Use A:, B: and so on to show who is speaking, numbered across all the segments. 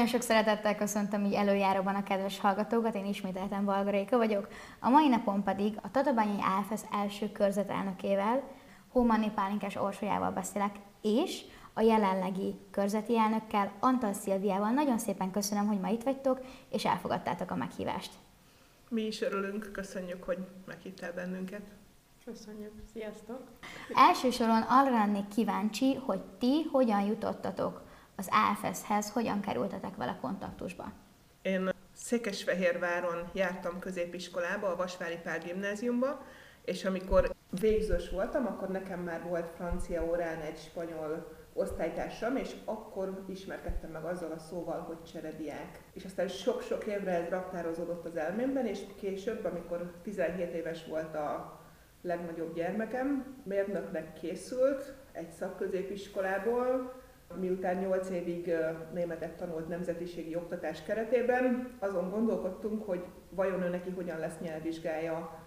A: Nagyon sok szeretettel köszöntöm így előjáróban a kedves hallgatókat, én ismételten Balgaréka vagyok. A mai napon pedig a Tatabányai Álfesz első körzetelnökével, Hómanni Pálinkás Orsolyával beszélek, és a jelenlegi körzeti elnökkel, Antal Szilviával. Nagyon szépen köszönöm, hogy ma itt vagytok, és elfogadtátok a meghívást.
B: Mi is örülünk, köszönjük, hogy meghívtál bennünket.
C: Köszönjük, sziasztok!
A: Elsősoron arra lennék kíváncsi, hogy ti hogyan jutottatok az AFS-hez, hogyan kerültetek vele kontaktusba?
B: Én Székesfehérváron jártam középiskolába, a Vasvári Pál gimnáziumba, és amikor végzős voltam, akkor nekem már volt francia órán egy spanyol osztálytársam, és akkor ismerkedtem meg azzal a szóval, hogy cserediák. És aztán sok-sok évre ez raktározódott az elmémben, és később, amikor 17 éves volt a legnagyobb gyermekem, mérnöknek készült egy szakközépiskolából, miután 8 évig németet tanult nemzetiségi oktatás keretében, azon gondolkodtunk, hogy vajon ő neki hogyan lesz nyelvvizsgája,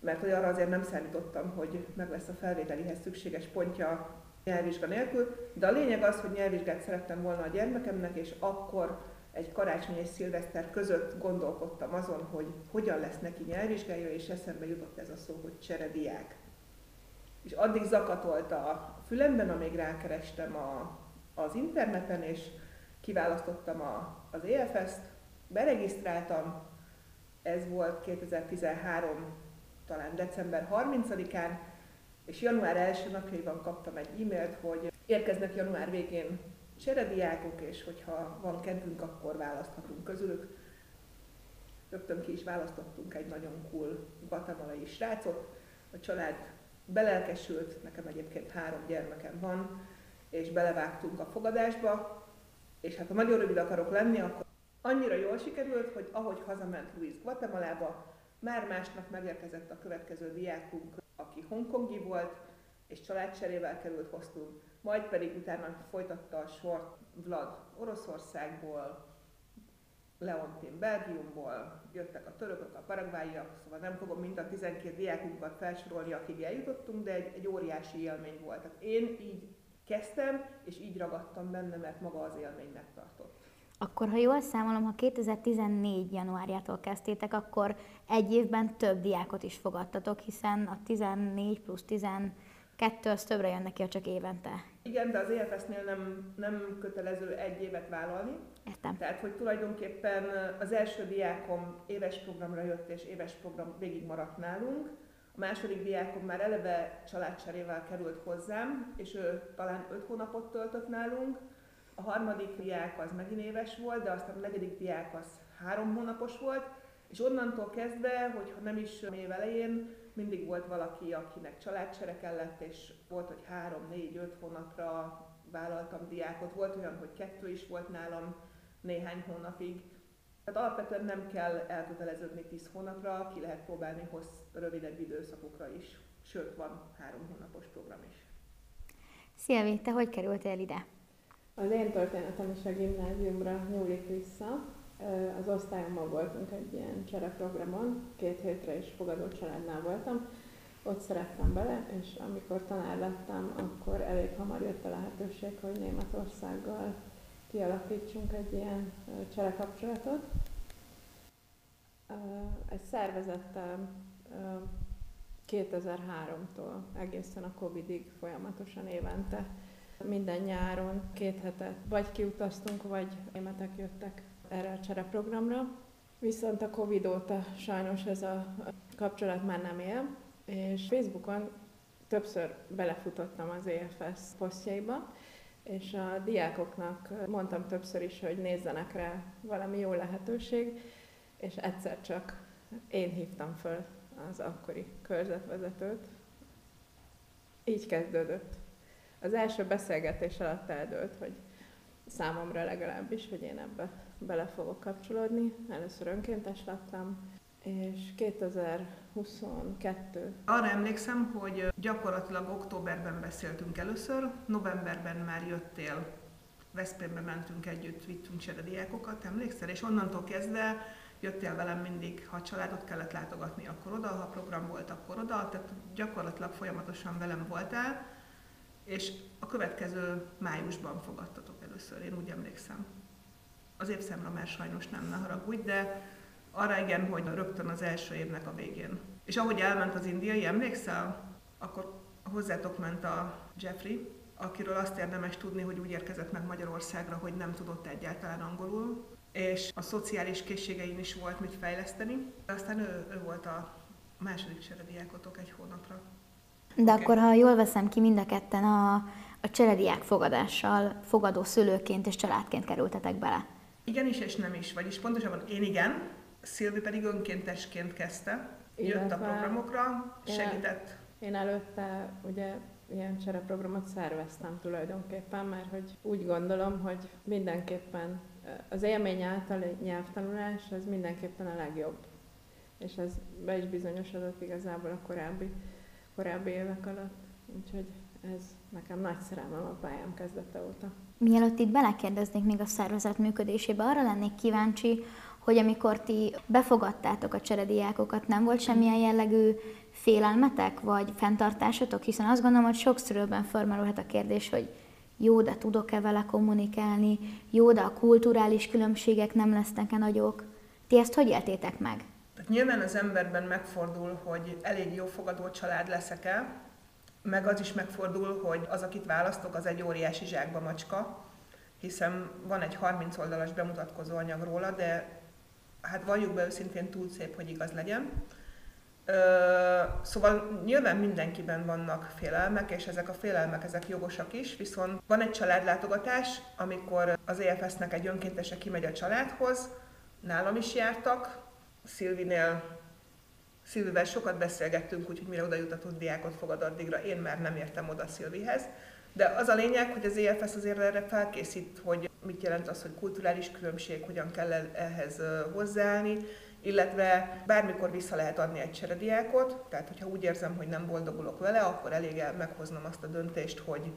B: mert hogy arra azért nem számítottam, hogy meg lesz a felvételihez szükséges pontja nyelvvizsga nélkül, de a lényeg az, hogy nyelvvizsgát szerettem volna a gyermekemnek, és akkor egy karácsony és szilveszter között gondolkodtam azon, hogy hogyan lesz neki nyelvvizsgája, és eszembe jutott ez a szó, hogy cserediák. És addig zakatolt a fülemben, amíg rákerestem a, az interneten, és kiválasztottam a, az EFS-t, beregisztráltam, ez volt 2013 talán december 30-án, és január első napjaiban kaptam egy e-mailt, hogy érkeznek január végén cserediákok, és hogyha van kedvünk, akkor választhatunk közülük. Rögtön ki is választottunk egy nagyon cool guatemalai srácot. A család belelkesült, nekem egyébként három gyermekem van, és belevágtunk a fogadásba, és hát ha nagyon rövid akarok lenni, akkor annyira jól sikerült, hogy ahogy hazament Luis Guatemalába, már másnap megérkezett a következő diákunk, aki hongkongi volt, és családcserével került hoztunk, majd pedig utána folytatta a sort Vlad Oroszországból, Leontin Belgiumból, jöttek a törökök, a paragváiak, szóval nem fogom mind a 12 diákunkat felsorolni, akik eljutottunk, de egy, egy óriási élmény volt. Tehát én így kezdtem, és így ragadtam benne, mert maga az élmény megtartott.
A: Akkor, ha jól számolom, ha 2014. januárjától kezdtétek, akkor egy évben több diákot is fogadtatok, hiszen a 14 plusz 12 az többre jön neki, csak évente.
B: Igen, de az EFS-nél nem, nem kötelező egy évet vállalni.
A: Értem.
B: Tehát, hogy tulajdonképpen az első diákom éves programra jött, és éves program végig maradt nálunk. Második diákom már eleve családcserével került hozzám, és ő talán öt hónapot töltött nálunk. A harmadik diák az megint éves volt, de aztán a negyedik diák az három hónapos volt, és onnantól kezdve, hogyha nem is év elején, mindig volt valaki, akinek családcsere kellett, és volt, hogy három, négy, öt hónapra vállaltam diákot. Volt olyan, hogy kettő is volt nálam néhány hónapig. Tehát alapvetően nem kell elköteleződni tíz hónapra, ki lehet próbálni hossz, rövidebb időszakokra is. Sőt, van három hónapos program is.
A: Szilvi, te hogy kerültél ide?
C: Az én történetem is a gimnáziumra nyúlik vissza. Az osztályomban voltunk egy ilyen csereprogramon, két hétre is fogadó családnál voltam. Ott szerettem bele, és amikor tanár lettem, akkor elég hamar jött a lehetőség, hogy Németországgal kialakítsunk egy ilyen cserekapcsolatot. Egy szervezettel 2003-tól egészen a Covid-ig folyamatosan évente minden nyáron két hetet vagy kiutaztunk, vagy németek jöttek erre a csereprogramra. Viszont a Covid óta sajnos ez a kapcsolat már nem él, és Facebookon többször belefutottam az EFS posztjaiba, és a diákoknak mondtam többször is, hogy nézzenek rá valami jó lehetőség, és egyszer csak én hívtam föl az akkori körzetvezetőt. Így kezdődött. Az első beszélgetés alatt eldőlt, hogy számomra legalábbis, hogy én ebbe bele fogok kapcsolódni. Először önkéntes lettem, és 2022.
B: Arra emlékszem, hogy gyakorlatilag októberben beszéltünk először, novemberben már jöttél, Veszprémbe mentünk együtt, vittünk cserediákokat, emlékszel? És onnantól kezdve jöttél velem mindig, ha a családot kellett látogatni, akkor oda, ha program volt, akkor oda, tehát gyakorlatilag folyamatosan velem voltál, és a következő májusban fogadtatok először, én úgy emlékszem. Az évszámra már sajnos nem, ne haragudj, de arra igen, hogy rögtön az első évnek a végén. És ahogy elment az indiai, emlékszel? Akkor hozzátok ment a Jeffrey, akiről azt érdemes tudni, hogy úgy érkezett meg Magyarországra, hogy nem tudott egyáltalán angolul, és a szociális készségein is volt mit fejleszteni. Aztán ő, ő volt a második cserediákotok egy hónapra.
A: De okay. akkor, ha jól veszem ki, mind a ketten a, a cserediák fogadással fogadó szülőként és családként kerültetek bele.
B: Igen is és nem is. Vagyis pontosabban én igen, Szilvi pedig önkéntesként kezdte, Illetve jött a programokra, segített.
C: Én, én előtte ugye ilyen csereprogramot szerveztem tulajdonképpen, mert hogy úgy gondolom, hogy mindenképpen az élmény által egy nyelvtanulás az mindenképpen a legjobb. És ez be is bizonyosodott igazából a korábbi, korábbi évek alatt. Úgyhogy ez nekem nagy szerelmem a pályám kezdete óta.
A: Mielőtt itt belekérdeznék még a szervezet működésébe, arra lennék kíváncsi, hogy amikor ti befogadtátok a cserediákokat, nem volt semmilyen jellegű félelmetek vagy fenntartásotok? Hiszen azt gondolom, hogy sokszor felmerülhet a kérdés, hogy jó, de tudok-e vele kommunikálni, jó, de a kulturális különbségek nem lesznek-e nagyok. Ti ezt hogy éltétek meg?
B: Tehát nyilván az emberben megfordul, hogy elég jó fogadó család leszek-e, meg az is megfordul, hogy az, akit választok, az egy óriási zsákba macska, hiszen van egy 30 oldalas bemutatkozó anyag róla, de hát valljuk be őszintén túl szép, hogy igaz legyen. Szóval nyilván mindenkiben vannak félelmek, és ezek a félelmek, ezek jogosak is, viszont van egy családlátogatás, amikor az EFS-nek egy önkéntese kimegy a családhoz, nálam is jártak, Szilvinél Szilvivel sokat beszélgettünk, úgyhogy mire oda jutatott diákot fogad addigra, én már nem értem oda Szilvihez. De az a lényeg, hogy az EFS azért erre felkészít, hogy mit jelent az, hogy kulturális különbség, hogyan kell ehhez hozzáállni, illetve bármikor vissza lehet adni egy cserediákot, tehát hogyha úgy érzem, hogy nem boldogulok vele, akkor elég el meghoznom azt a döntést, hogy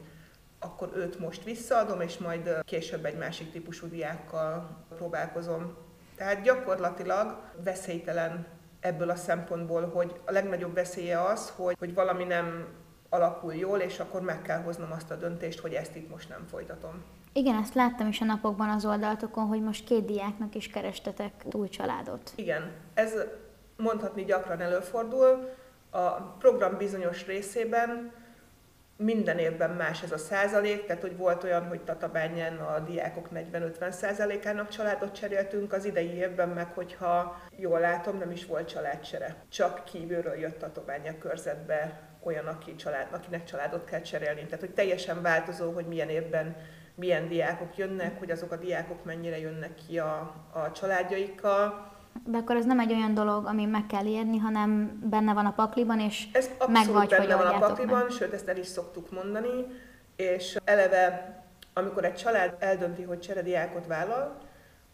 B: akkor őt most visszaadom, és majd később egy másik típusú diákkal próbálkozom. Tehát gyakorlatilag veszélytelen ebből a szempontból, hogy a legnagyobb veszélye az, hogy, hogy valami nem alakul jól, és akkor meg kell hoznom azt a döntést, hogy ezt itt most nem folytatom.
A: Igen, ezt láttam is a napokban az oldaltokon, hogy most két diáknak is kerestetek új családot.
B: Igen, ez mondhatni gyakran előfordul. A program bizonyos részében minden évben más ez a százalék, tehát hogy volt olyan, hogy Tatabányán a diákok 40-50 százalékának családot cseréltünk, az idei évben meg, hogyha jól látom, nem is volt családcsere. Csak kívülről jött Tatabánya körzetbe olyan, aki család, akinek családot kell cserélni. Tehát, hogy teljesen változó, hogy milyen évben milyen diákok jönnek, hogy azok a diákok mennyire jönnek ki a, a családjaikkal.
A: De akkor ez nem egy olyan dolog, ami meg kell érni, hanem benne van a pakliban, és
B: ez meg vagy, benne hogy van a pakliban, meg. sőt ezt el is szoktuk mondani, és eleve, amikor egy család eldönti, hogy cserediákot vállal,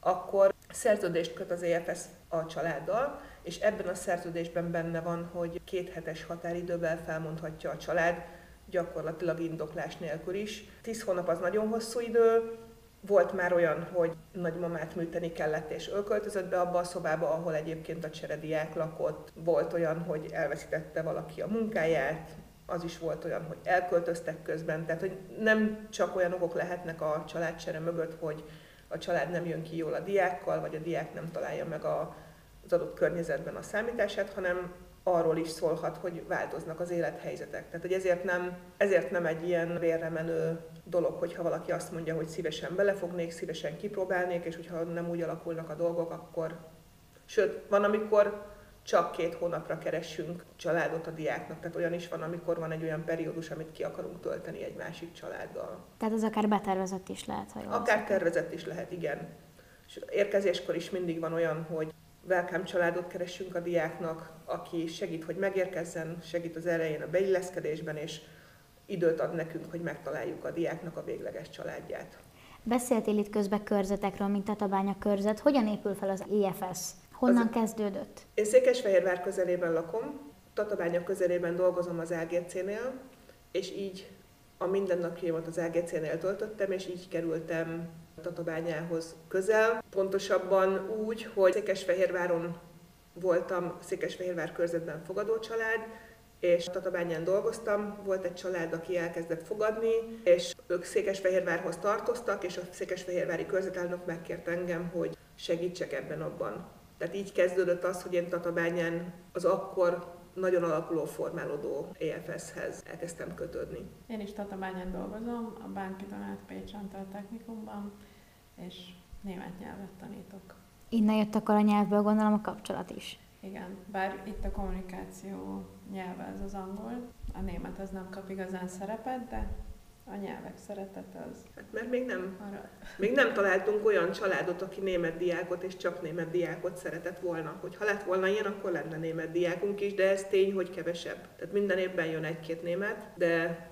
B: akkor szerződést köt az EFS a családdal, és ebben a szerződésben benne van, hogy két hetes határidővel felmondhatja a család, gyakorlatilag indoklás nélkül is. Tíz hónap az nagyon hosszú idő, volt már olyan, hogy nagymamát műteni kellett, és ölköltözött be abba a szobába, ahol egyébként a cserediák lakott. Volt olyan, hogy elveszítette valaki a munkáját, az is volt olyan, hogy elköltöztek közben. Tehát, hogy nem csak olyan okok lehetnek a családcsere mögött, hogy a család nem jön ki jól a diákkal, vagy a diák nem találja meg a, az adott környezetben a számítását, hanem arról is szólhat, hogy változnak az élethelyzetek. Tehát, hogy ezért nem, ezért nem egy ilyen vérre menő dolog, hogyha valaki azt mondja, hogy szívesen belefognék, szívesen kipróbálnék, és hogyha nem úgy alakulnak a dolgok, akkor... Sőt, van, amikor csak két hónapra keressünk családot a diáknak. Tehát olyan is van, amikor van egy olyan periódus, amit ki akarunk tölteni egy másik családdal.
A: Tehát az akár betervezett is lehet, ha
B: jól Akár tervezett is lehet, igen. És érkezéskor is mindig van olyan, hogy welcome családot keresünk a diáknak, aki segít, hogy megérkezzen, segít az elején a beilleszkedésben, és időt ad nekünk, hogy megtaláljuk a diáknak a végleges családját.
A: Beszéltél itt közben körzetekről, mint Tatabánya körzet. Hogyan épül fel az EFS? Honnan az, kezdődött?
B: Én Székesfehérvár közelében lakom, Tatabánya közelében dolgozom az AGC-nél, és így a mindennapjaimat az AGC-nél töltöttem, és így kerültem Tatabányához közel. Pontosabban úgy, hogy Székesfehérváron voltam Székesfehérvár körzetben fogadó család, és Tatabányán dolgoztam, volt egy család, aki elkezdett fogadni, és ők Székesfehérvárhoz tartoztak, és a Székesfehérvári körzetelnök megkért engem, hogy segítsek ebben abban. Tehát így kezdődött az, hogy én Tatabányán az akkor nagyon alakuló, formálódó EFS-hez elkezdtem kötődni.
C: Én is Tatabányán dolgozom, a Bánki Donát Pécs Antal Technikumban, és német nyelvet tanítok.
A: Innen jött akkor a nyelvből gondolom a kapcsolat is.
C: Igen, bár itt a kommunikáció nyelve az az angol, a német az nem kap igazán szerepet, de a nyelvek szeretete az...
B: Hát mert még nem,
C: arra...
B: még nem találtunk olyan családot, aki német diákot és csak német diákot szeretett volna. Hogy ha lett volna ilyen, akkor lenne német diákunk is, de ez tény, hogy kevesebb. Tehát minden évben jön egy-két német, de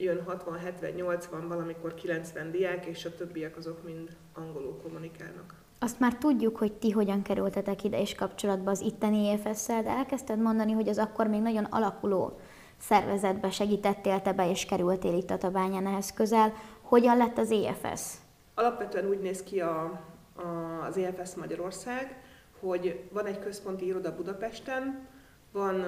B: jön 60, 70, 80, valamikor 90 diák, és a többiek azok mind angolul kommunikálnak.
A: Azt már tudjuk, hogy ti hogyan kerültetek ide és kapcsolatba az itteni EFS-szel, de elkezdted mondani, hogy az akkor még nagyon alakuló szervezetbe segítettél te be, és kerültél itt a Tabányán ehhez közel. Hogyan lett az EFS?
B: Alapvetően úgy néz ki a, a, az EFS Magyarország, hogy van egy központi iroda Budapesten, van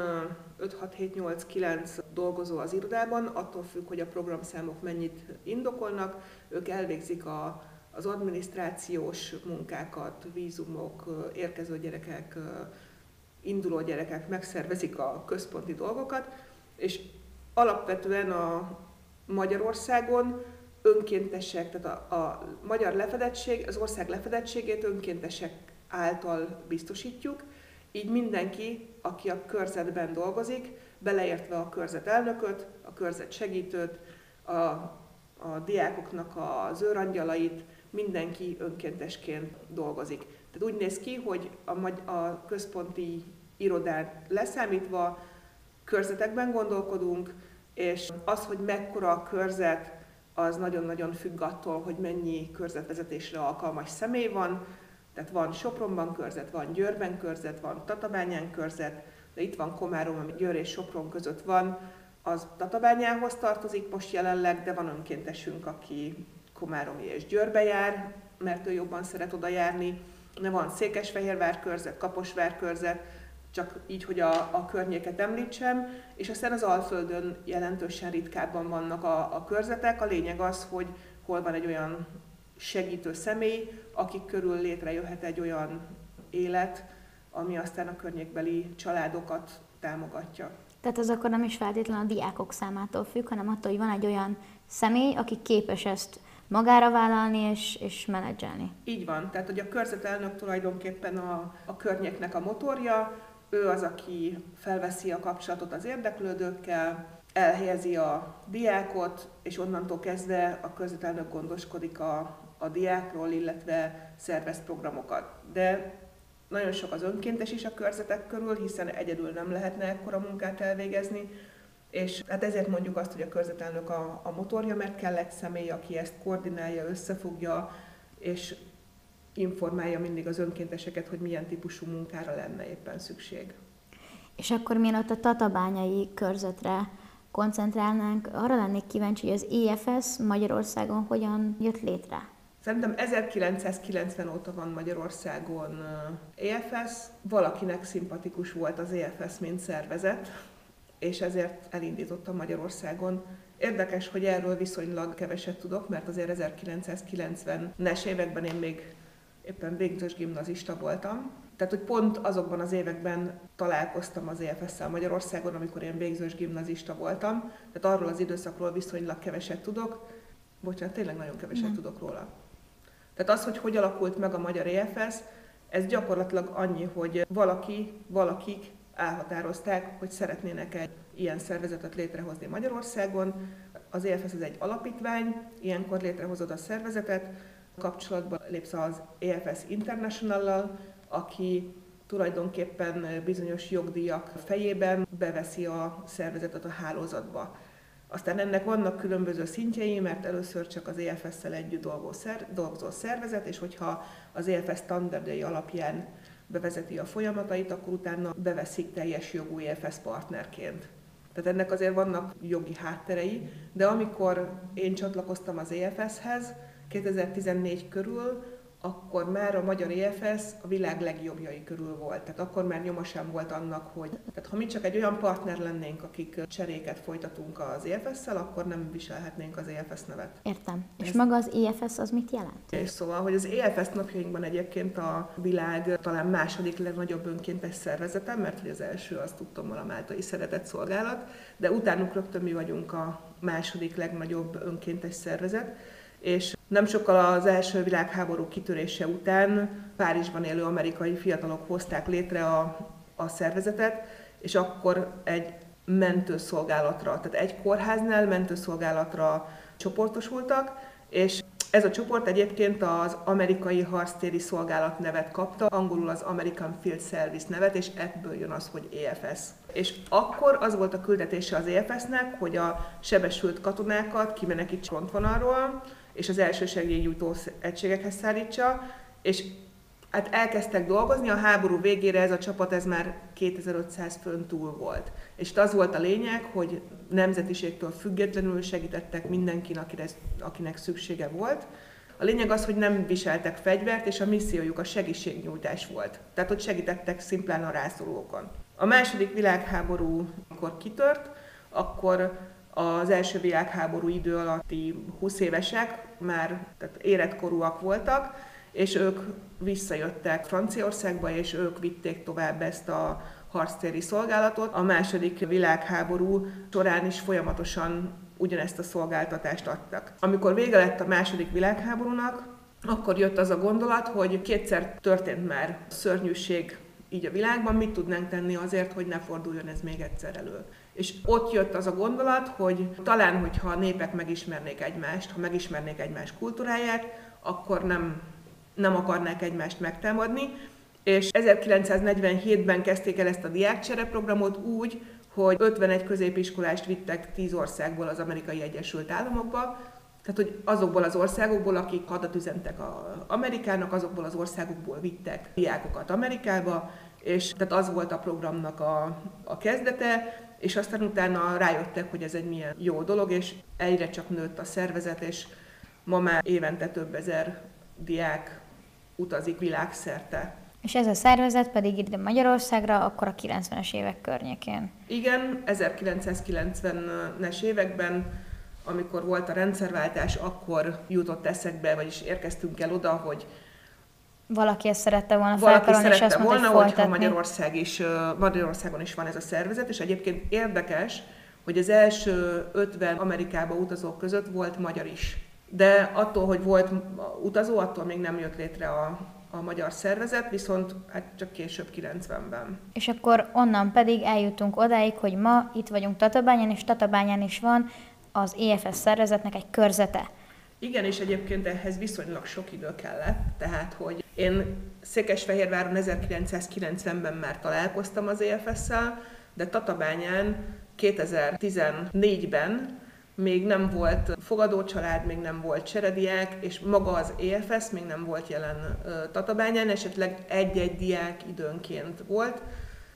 B: 5, 6, 7, 8, 9 dolgozó az irodában, attól függ, hogy a programszámok mennyit indokolnak, ők elvégzik a, az adminisztrációs munkákat, vízumok, érkező gyerekek, induló gyerekek megszervezik a központi dolgokat, és alapvetően a Magyarországon önkéntesek, tehát a, a magyar lefedettség, az ország lefedettségét önkéntesek által biztosítjuk, így mindenki, aki a körzetben dolgozik, beleértve a körzet elnököt, a körzet segítőt, a, a diákoknak az őrangyalait, mindenki önkéntesként dolgozik. Tehát úgy néz ki, hogy a, a központi irodát leszámítva körzetekben gondolkodunk, és az, hogy mekkora a körzet, az nagyon-nagyon függ attól, hogy mennyi körzetvezetésre alkalmas személy van. Tehát van Sopronban körzet, van Győrben körzet, van Tatabányán körzet, de itt van Komárom, ami Győr és Sopron között van, az Tatabányához tartozik most jelenleg, de van önkéntesünk, aki Komáromi és Győrbe jár, mert ő jobban szeret oda járni. De van Székesfehérvár körzet, Kaposvár körzet, csak így, hogy a, a környéket említsem, és aztán az Alföldön jelentősen ritkábban vannak a, a körzetek. A lényeg az, hogy hol van egy olyan segítő személy, akik körül létrejöhet egy olyan élet, ami aztán a környékbeli családokat támogatja.
A: Tehát az akkor nem is feltétlenül a diákok számától függ, hanem attól, hogy van egy olyan személy, aki képes ezt magára vállalni és, és menedzselni.
B: Így van, tehát hogy a körzetelnök tulajdonképpen a, a környéknek a motorja, ő az, aki felveszi a kapcsolatot az érdeklődőkkel, elhelyezi a diákot, és onnantól kezdve a közvetelnök gondoskodik a, a diákról, illetve szervez programokat. De nagyon sok az önkéntes is a körzetek körül, hiszen egyedül nem lehetne ekkora munkát elvégezni, és hát ezért mondjuk azt, hogy a körzetelnök a, a motorja, mert kell egy személy, aki ezt koordinálja, összefogja, és informálja mindig az önkénteseket, hogy milyen típusú munkára lenne éppen szükség.
A: És akkor mielőtt a tatabányai körzetre koncentrálnánk, arra lennék kíváncsi, hogy az EFS Magyarországon hogyan jött létre?
B: Szerintem 1990 óta van Magyarországon EFS. Valakinek szimpatikus volt az EFS, mint szervezet, és ezért elindította Magyarországon. Érdekes, hogy erről viszonylag keveset tudok, mert azért 1990-es években én még éppen végzős gimnazista voltam. Tehát, hogy pont azokban az években találkoztam az EFS-szel Magyarországon, amikor én végzős gimnazista voltam. Tehát arról az időszakról viszonylag keveset tudok. Bocsánat, tényleg nagyon keveset mm. tudok róla. Tehát az, hogy hogy alakult meg a magyar EFS, ez gyakorlatilag annyi, hogy valaki, valakik elhatározták, hogy szeretnének egy ilyen szervezetet létrehozni Magyarországon. Az EFS ez egy alapítvány, ilyenkor létrehozott a szervezetet, kapcsolatba lépsz az EFS International-lal, aki tulajdonképpen bizonyos jogdíjak fejében beveszi a szervezetet a hálózatba. Aztán ennek vannak különböző szintjei, mert először csak az EFS-szel együtt dolgozó szervezet, és hogyha az EFS standardjai alapján bevezeti a folyamatait, akkor utána beveszik teljes jogú EFS partnerként. Tehát ennek azért vannak jogi hátterei, de amikor én csatlakoztam az EFS-hez, 2014 körül, akkor már a magyar EFS a világ legjobbjai körül volt. Tehát akkor már nyoma sem volt annak, hogy tehát ha mi csak egy olyan partner lennénk, akik cseréket folytatunk az EFS-szel, akkor nem viselhetnénk az EFS nevet.
A: Értem. És Ez... maga az EFS az mit jelent?
B: És szóval, hogy az EFS napjainkban egyébként a világ talán második legnagyobb önkéntes szervezete, mert hogy az első azt tudtam a Máltai Szeretett Szolgálat, de utánuk rögtön mi vagyunk a második legnagyobb önkéntes szervezet és nem sokkal az első világháború kitörése után Párizsban élő amerikai fiatalok hozták létre a, a szervezetet, és akkor egy mentőszolgálatra, tehát egy kórháznál mentőszolgálatra csoportosultak, és ez a csoport egyébként az amerikai harctéri szolgálat nevet kapta, angolul az American Field Service nevet, és ebből jön az, hogy EFS. És akkor az volt a küldetése az EFS-nek, hogy a sebesült katonákat kimenekít frontvonalról, és az első segélynyújtó egységekhez szállítsa, és hát elkezdtek dolgozni, a háború végére ez a csapat ez már 2500 főn túl volt. És az volt a lényeg, hogy nemzetiségtől függetlenül segítettek mindenkinek, akinek szüksége volt. A lényeg az, hogy nem viseltek fegyvert, és a missziójuk a segítségnyújtás volt. Tehát ott segítettek szimplán a rászorulókon. A második világháború, amikor kitört, akkor az első világháború idő alatti 20 évesek már tehát életkorúak voltak, és ők visszajöttek Franciaországba, és ők vitték tovább ezt a harctéri szolgálatot. A második világháború során is folyamatosan ugyanezt a szolgáltatást adtak. Amikor vége lett a második világháborúnak, akkor jött az a gondolat, hogy kétszer történt már szörnyűség így a világban, mit tudnánk tenni azért, hogy ne forduljon ez még egyszer elő. És ott jött az a gondolat, hogy talán, hogyha a népek megismernék egymást, ha megismernék egymás kultúráját, akkor nem, nem akarnák egymást megtámadni. És 1947-ben kezdték el ezt a diákcsere programot úgy, hogy 51 középiskolást vittek 10 országból az Amerikai Egyesült Államokba, tehát, hogy azokból az országokból, akik hadat üzentek a Amerikának, azokból az országokból vittek diákokat Amerikába, és tehát az volt a programnak a, a kezdete, és aztán utána rájöttek, hogy ez egy milyen jó dolog, és egyre csak nőtt a szervezet, és ma már évente több ezer diák utazik világszerte.
A: És ez a szervezet pedig ide Magyarországra, akkor a 90-es évek környékén.
B: Igen, 1990-es években, amikor volt a rendszerváltás, akkor jutott eszekbe, vagyis érkeztünk el oda, hogy
A: valaki ezt szerette volna
B: Valaki szerette és azt volna, mondta, hogyha Magyarország is, Magyarországon is van ez a szervezet, és egyébként érdekes, hogy az első 50 Amerikába utazók között volt magyar is. De attól, hogy volt utazó, attól még nem jött létre a, a magyar szervezet, viszont hát csak később 90-ben.
A: És akkor onnan pedig eljutunk odáig, hogy ma itt vagyunk Tatabányán, és Tatabányán is van az EFS szervezetnek egy körzete.
B: Igen, és egyébként ehhez viszonylag sok idő kellett, tehát hogy én Székesfehérváron 1990-ben már találkoztam az EFS-szel, de Tatabányán 2014-ben még nem volt fogadócsalád, még nem volt cserediák, és maga az EFS még nem volt jelen Tatabányán, esetleg egy-egy diák időnként volt,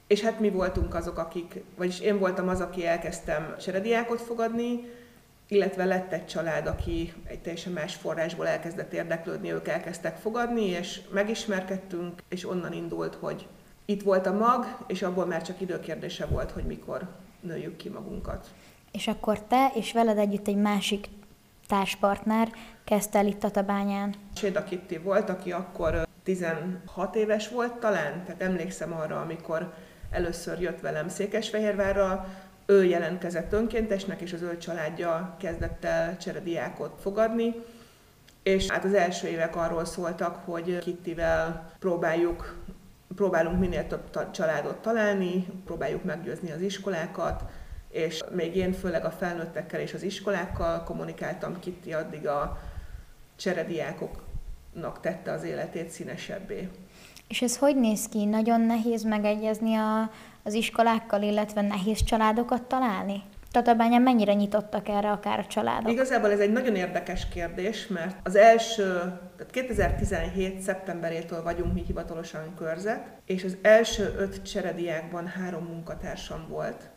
B: és hát mi voltunk azok, akik, vagyis én voltam az, aki elkezdtem cserediákot fogadni, illetve lett egy család, aki egy teljesen más forrásból elkezdett érdeklődni, ők elkezdtek fogadni, és megismerkedtünk, és onnan indult, hogy itt volt a mag, és abból már csak időkérdése volt, hogy mikor nőjük ki magunkat.
A: És akkor te és veled együtt egy másik társpartner kezdte el itt Tatabányán.
B: Séda Kitti volt, aki akkor 16 éves volt talán, tehát emlékszem arra, amikor először jött velem Székesfehérvárra, ő jelentkezett önkéntesnek, és az ő családja kezdett el cserediákot fogadni, és hát az első évek arról szóltak, hogy Kittivel próbáljuk, próbálunk minél több családot találni, próbáljuk meggyőzni az iskolákat, és még én főleg a felnőttekkel és az iskolákkal kommunikáltam, Kitti addig a cserediákoknak tette az életét színesebbé.
A: És ez hogy néz ki? Nagyon nehéz megegyezni a, az iskolákkal, illetve nehéz családokat találni? Tatabányán mennyire nyitottak erre akár a családok?
B: Igazából ez egy nagyon érdekes kérdés, mert az első, tehát 2017. szeptemberétől vagyunk mi hivatalosan körzet, és az első öt cserediákban három munkatársam volt,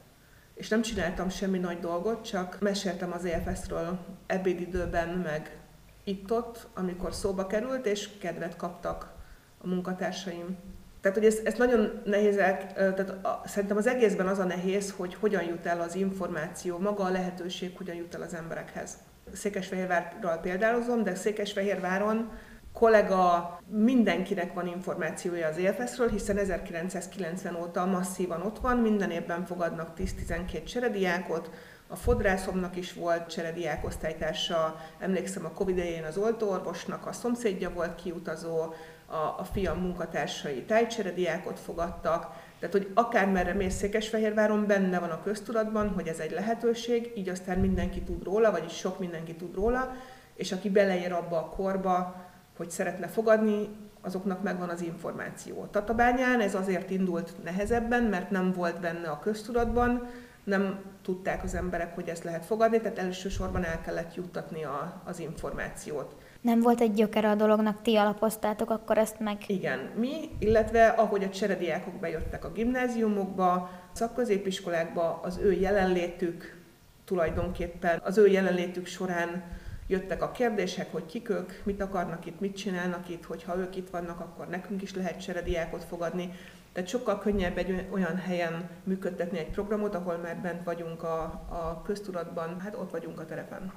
B: és nem csináltam semmi nagy dolgot, csak meséltem az EFS-ről ebédidőben, meg itt-ott, amikor szóba került, és kedvet kaptak a munkatársaim. Tehát, hogy ezt, ezt nagyon nehéz tehát a, szerintem az egészben az a nehéz, hogy hogyan jut el az információ, maga a lehetőség, hogyan jut el az emberekhez. Székesfehérvárral példálozom, de Székesfehérváron kollega, mindenkinek van információja az élfeszről, hiszen 1990 óta masszívan ott van, minden évben fogadnak 10-12 cserediákot, a fodrászomnak is volt cserediák osztálytársa, emlékszem a Covid idején az oltóorvosnak, a szomszédja volt kiutazó, a, a fiam munkatársai tájcserediákot fogadtak, tehát, hogy akármerre mész Székesfehérváron, benne van a köztudatban, hogy ez egy lehetőség, így aztán mindenki tud róla, vagyis sok mindenki tud róla, és aki beleér abba a korba, hogy szeretne fogadni, azoknak megvan az információ. Tatabányán ez azért indult nehezebben, mert nem volt benne a köztudatban, nem tudták az emberek, hogy ezt lehet fogadni, tehát elsősorban el kellett juttatni a, az információt.
A: Nem volt egy gyökere a dolognak, ti alapoztátok akkor ezt meg?
B: Igen, mi, illetve ahogy a cserediákok bejöttek a gimnáziumokba, szakközépiskolákba, az ő jelenlétük tulajdonképpen, az ő jelenlétük során jöttek a kérdések, hogy kik ők, mit akarnak itt, mit csinálnak itt, hogyha ők itt vannak, akkor nekünk is lehet cserediákot fogadni. Tehát sokkal könnyebb egy olyan helyen működtetni egy programot, ahol már bent vagyunk a, a köztudatban, hát ott vagyunk a terepen.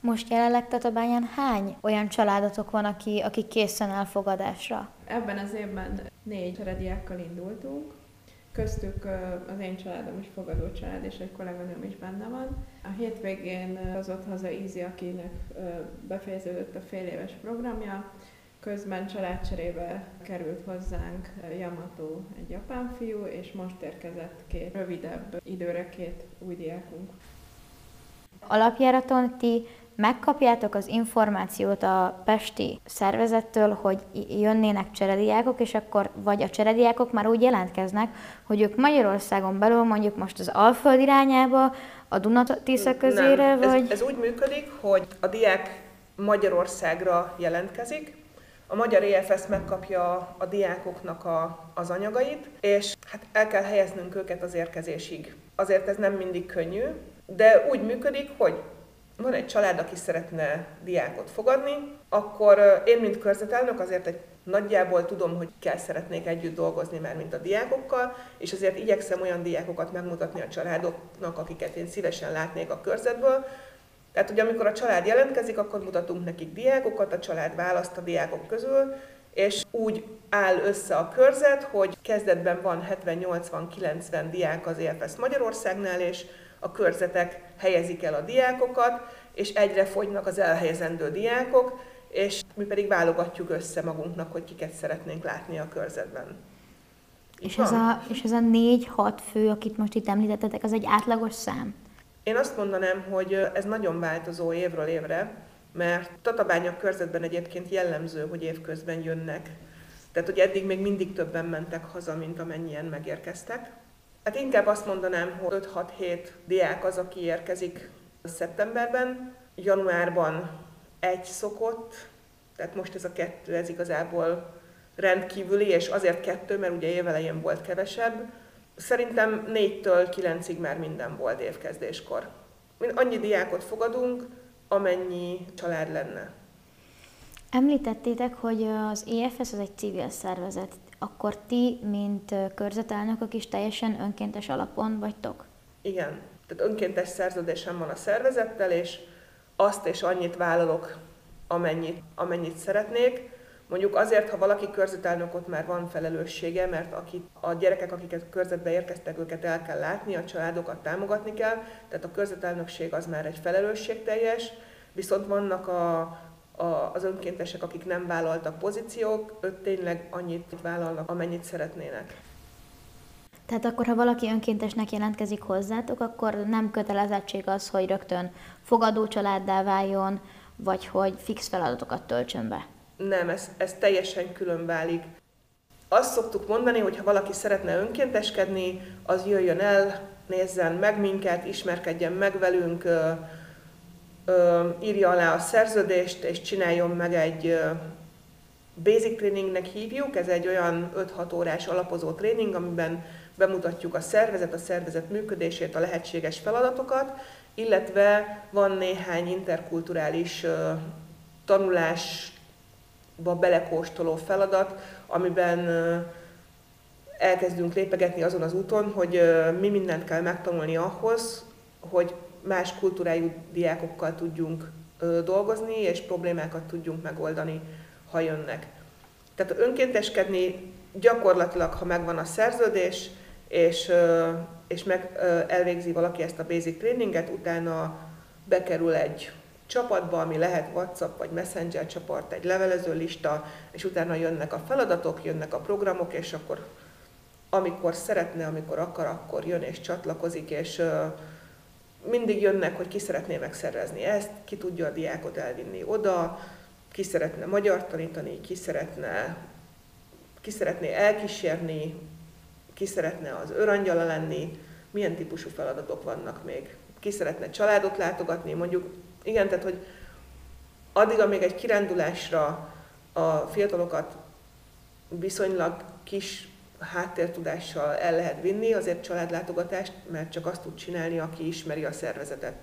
A: Most jelenleg Tatabányán hány olyan családotok van, aki, aki készen elfogadásra?
C: Ebben az évben négy cserediákkal indultunk, köztük az én családom is fogadó család, és egy kolléganőm is benne van. A hétvégén hozott haza Ízi, akinek befejeződött a fél éves programja, közben családcserébe került hozzánk Yamato, egy japán fiú, és most érkezett két rövidebb időre két új diákunk.
A: Alapjáraton ti megkapjátok az információt a pesti szervezettől, hogy jönnének cserediákok, és akkor vagy a cserediákok már úgy jelentkeznek, hogy ők Magyarországon belül mondjuk most az Alföld irányába, a Dunatisza közére,
B: Nem,
A: vagy...
B: Ez, ez úgy működik, hogy a diák Magyarországra jelentkezik, a magyar EFS megkapja a diákoknak a, az anyagait, és hát el kell helyeznünk őket az érkezésig. Azért ez nem mindig könnyű, de úgy működik, hogy van egy család, aki szeretne diákot fogadni, akkor én, mint körzetelnök, azért egy nagyjából tudom, hogy kell szeretnék együtt dolgozni már, mint a diákokkal, és azért igyekszem olyan diákokat megmutatni a családoknak, akiket én szívesen látnék a körzetből. Tehát, hogy amikor a család jelentkezik, akkor mutatunk nekik diákokat, a család választ a diákok közül, és úgy áll össze a körzet, hogy kezdetben van 70-80-90 diák az EFS Magyarországnál, és a körzetek helyezik el a diákokat, és egyre fogynak az elhelyezendő diákok, és mi pedig válogatjuk össze magunknak, hogy kiket szeretnénk látni a körzetben.
A: és ez, a, és ez a négy-hat fő, akit most itt említettetek, az egy átlagos szám?
B: Én azt mondanám, hogy ez nagyon változó évről évre, mert Tatabánya körzetben egyébként jellemző, hogy évközben jönnek. Tehát, hogy eddig még mindig többen mentek haza, mint amennyien megérkeztek. Hát inkább azt mondanám, hogy 5-6-7 diák az, aki érkezik szeptemberben. Januárban egy szokott, tehát most ez a kettő, ez igazából rendkívüli, és azért kettő, mert ugye évelején volt kevesebb. Szerintem négytől kilencig már minden volt évkezdéskor. Annyi diákot fogadunk, amennyi család lenne.
A: Említettétek, hogy az EFS az egy civil szervezet akkor ti, mint körzetelnökök is teljesen önkéntes alapon vagytok?
B: Igen. Tehát önkéntes szerződésem van a szervezettel, és azt és annyit vállalok, amennyit, amennyit szeretnék. Mondjuk azért, ha valaki körzetelnök, ott már van felelőssége, mert akit, a gyerekek, akiket körzetbe érkeztek, őket el kell látni, a családokat támogatni kell, tehát a körzetelnökség az már egy felelősségteljes, viszont vannak a, a, az önkéntesek, akik nem vállaltak pozíciók, ők tényleg annyit vállalnak, amennyit szeretnének.
A: Tehát akkor, ha valaki önkéntesnek jelentkezik hozzátok, akkor nem kötelezettség az, hogy rögtön fogadó családdá váljon, vagy hogy fix feladatokat töltsön be?
B: Nem, ez, ez teljesen külön válik. Azt szoktuk mondani, hogy ha valaki szeretne önkénteskedni, az jöjjön el, nézzen meg minket, ismerkedjen meg velünk, írja alá a szerződést, és csináljon meg egy basic trainingnek hívjuk, ez egy olyan 5-6 órás alapozó tréning, amiben bemutatjuk a szervezet, a szervezet működését, a lehetséges feladatokat, illetve van néhány interkulturális tanulásba belekóstoló feladat, amiben elkezdünk lépegetni azon az úton, hogy mi mindent kell megtanulni ahhoz, hogy más kultúrájú diákokkal tudjunk dolgozni, és problémákat tudjunk megoldani, ha jönnek. Tehát önkénteskedni gyakorlatilag, ha megvan a szerződés, és, és meg elvégzi valaki ezt a basic tréninget, utána bekerül egy csapatba, ami lehet WhatsApp vagy Messenger csoport, egy levelező lista, és utána jönnek a feladatok, jönnek a programok, és akkor amikor szeretne, amikor akar, akkor jön és csatlakozik, és mindig jönnek, hogy ki szeretné megszervezni ezt, ki tudja a diákot elvinni oda, ki szeretne magyar tanítani, ki szeretne, ki szeretné elkísérni, ki szeretne az őrangyala lenni, milyen típusú feladatok vannak még. Ki szeretne családot látogatni, mondjuk, igen, tehát, hogy addig, amíg egy kirándulásra a fiatalokat viszonylag kis háttértudással el lehet vinni azért családlátogatást, mert csak azt tud csinálni, aki ismeri a szervezetet.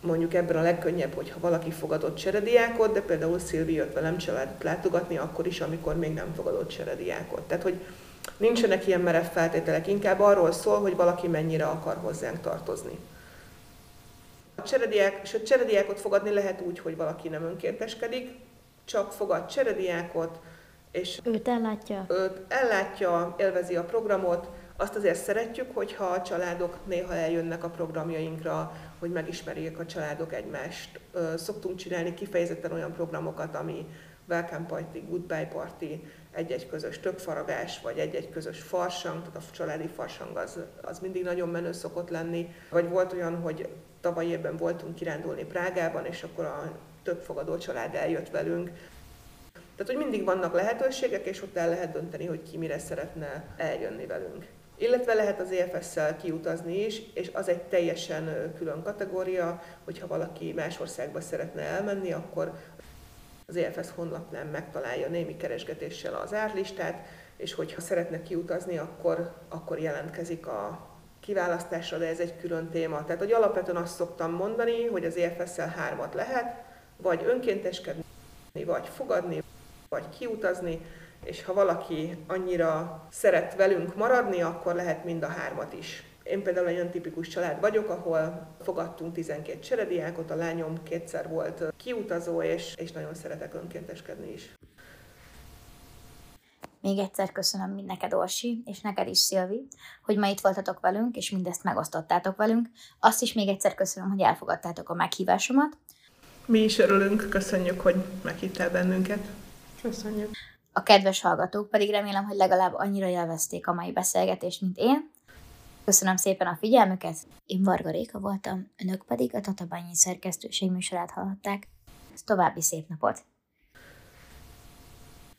B: Mondjuk ebben a legkönnyebb, hogyha valaki fogadott cserediákot, de például Szilvi jött velem családot látogatni, akkor is, amikor még nem fogadott cserediákot. Tehát, hogy nincsenek ilyen merev feltételek, inkább arról szól, hogy valaki mennyire akar hozzánk tartozni. A cserediák, és a cserediákot fogadni lehet úgy, hogy valaki nem önkénteskedik, csak fogad cserediákot, és
A: őt ellátja.
B: Őt ellátja, élvezi a programot, azt azért szeretjük, hogyha a családok néha eljönnek a programjainkra, hogy megismerjék a családok egymást. Szoktunk csinálni kifejezetten olyan programokat, ami welcome party, goodbye party, egy-egy közös többfaragás, vagy egy-egy közös farsang, tehát a családi farsang az, az mindig nagyon menő szokott lenni. Vagy volt olyan, hogy tavaly évben voltunk kirándulni Prágában, és akkor a több fogadó család eljött velünk, tehát, hogy mindig vannak lehetőségek, és ott el lehet dönteni, hogy ki mire szeretne eljönni velünk. Illetve lehet az EFS-szel kiutazni is, és az egy teljesen külön kategória, hogyha valaki más országba szeretne elmenni, akkor az EFS honlapnál megtalálja némi keresgetéssel az árlistát, és hogyha szeretne kiutazni, akkor, akkor jelentkezik a kiválasztásra, de ez egy külön téma. Tehát, hogy alapvetően azt szoktam mondani, hogy az EFS-szel hármat lehet, vagy önkénteskedni, vagy fogadni, vagy kiutazni, és ha valaki annyira szeret velünk maradni, akkor lehet mind a hármat is. Én például egy olyan tipikus család vagyok, ahol fogadtunk 12 cserediákot, a lányom kétszer volt kiutazó, és, és nagyon szeretek önkénteskedni is.
A: Még egyszer köszönöm mind neked, Orsi, és neked is, Szilvi, hogy ma itt voltatok velünk, és mindezt megosztottátok velünk. Azt is még egyszer köszönöm, hogy elfogadtátok a meghívásomat.
B: Mi is örülünk, köszönjük, hogy meghívtál bennünket.
C: Köszönjük.
A: A kedves hallgatók pedig remélem, hogy legalább annyira élvezték a mai beszélgetést, mint én. Köszönöm szépen a figyelmüket. Én Varga Réka voltam, önök pedig a Tatabányi szerkesztőség műsorát hallhatták. További szép napot!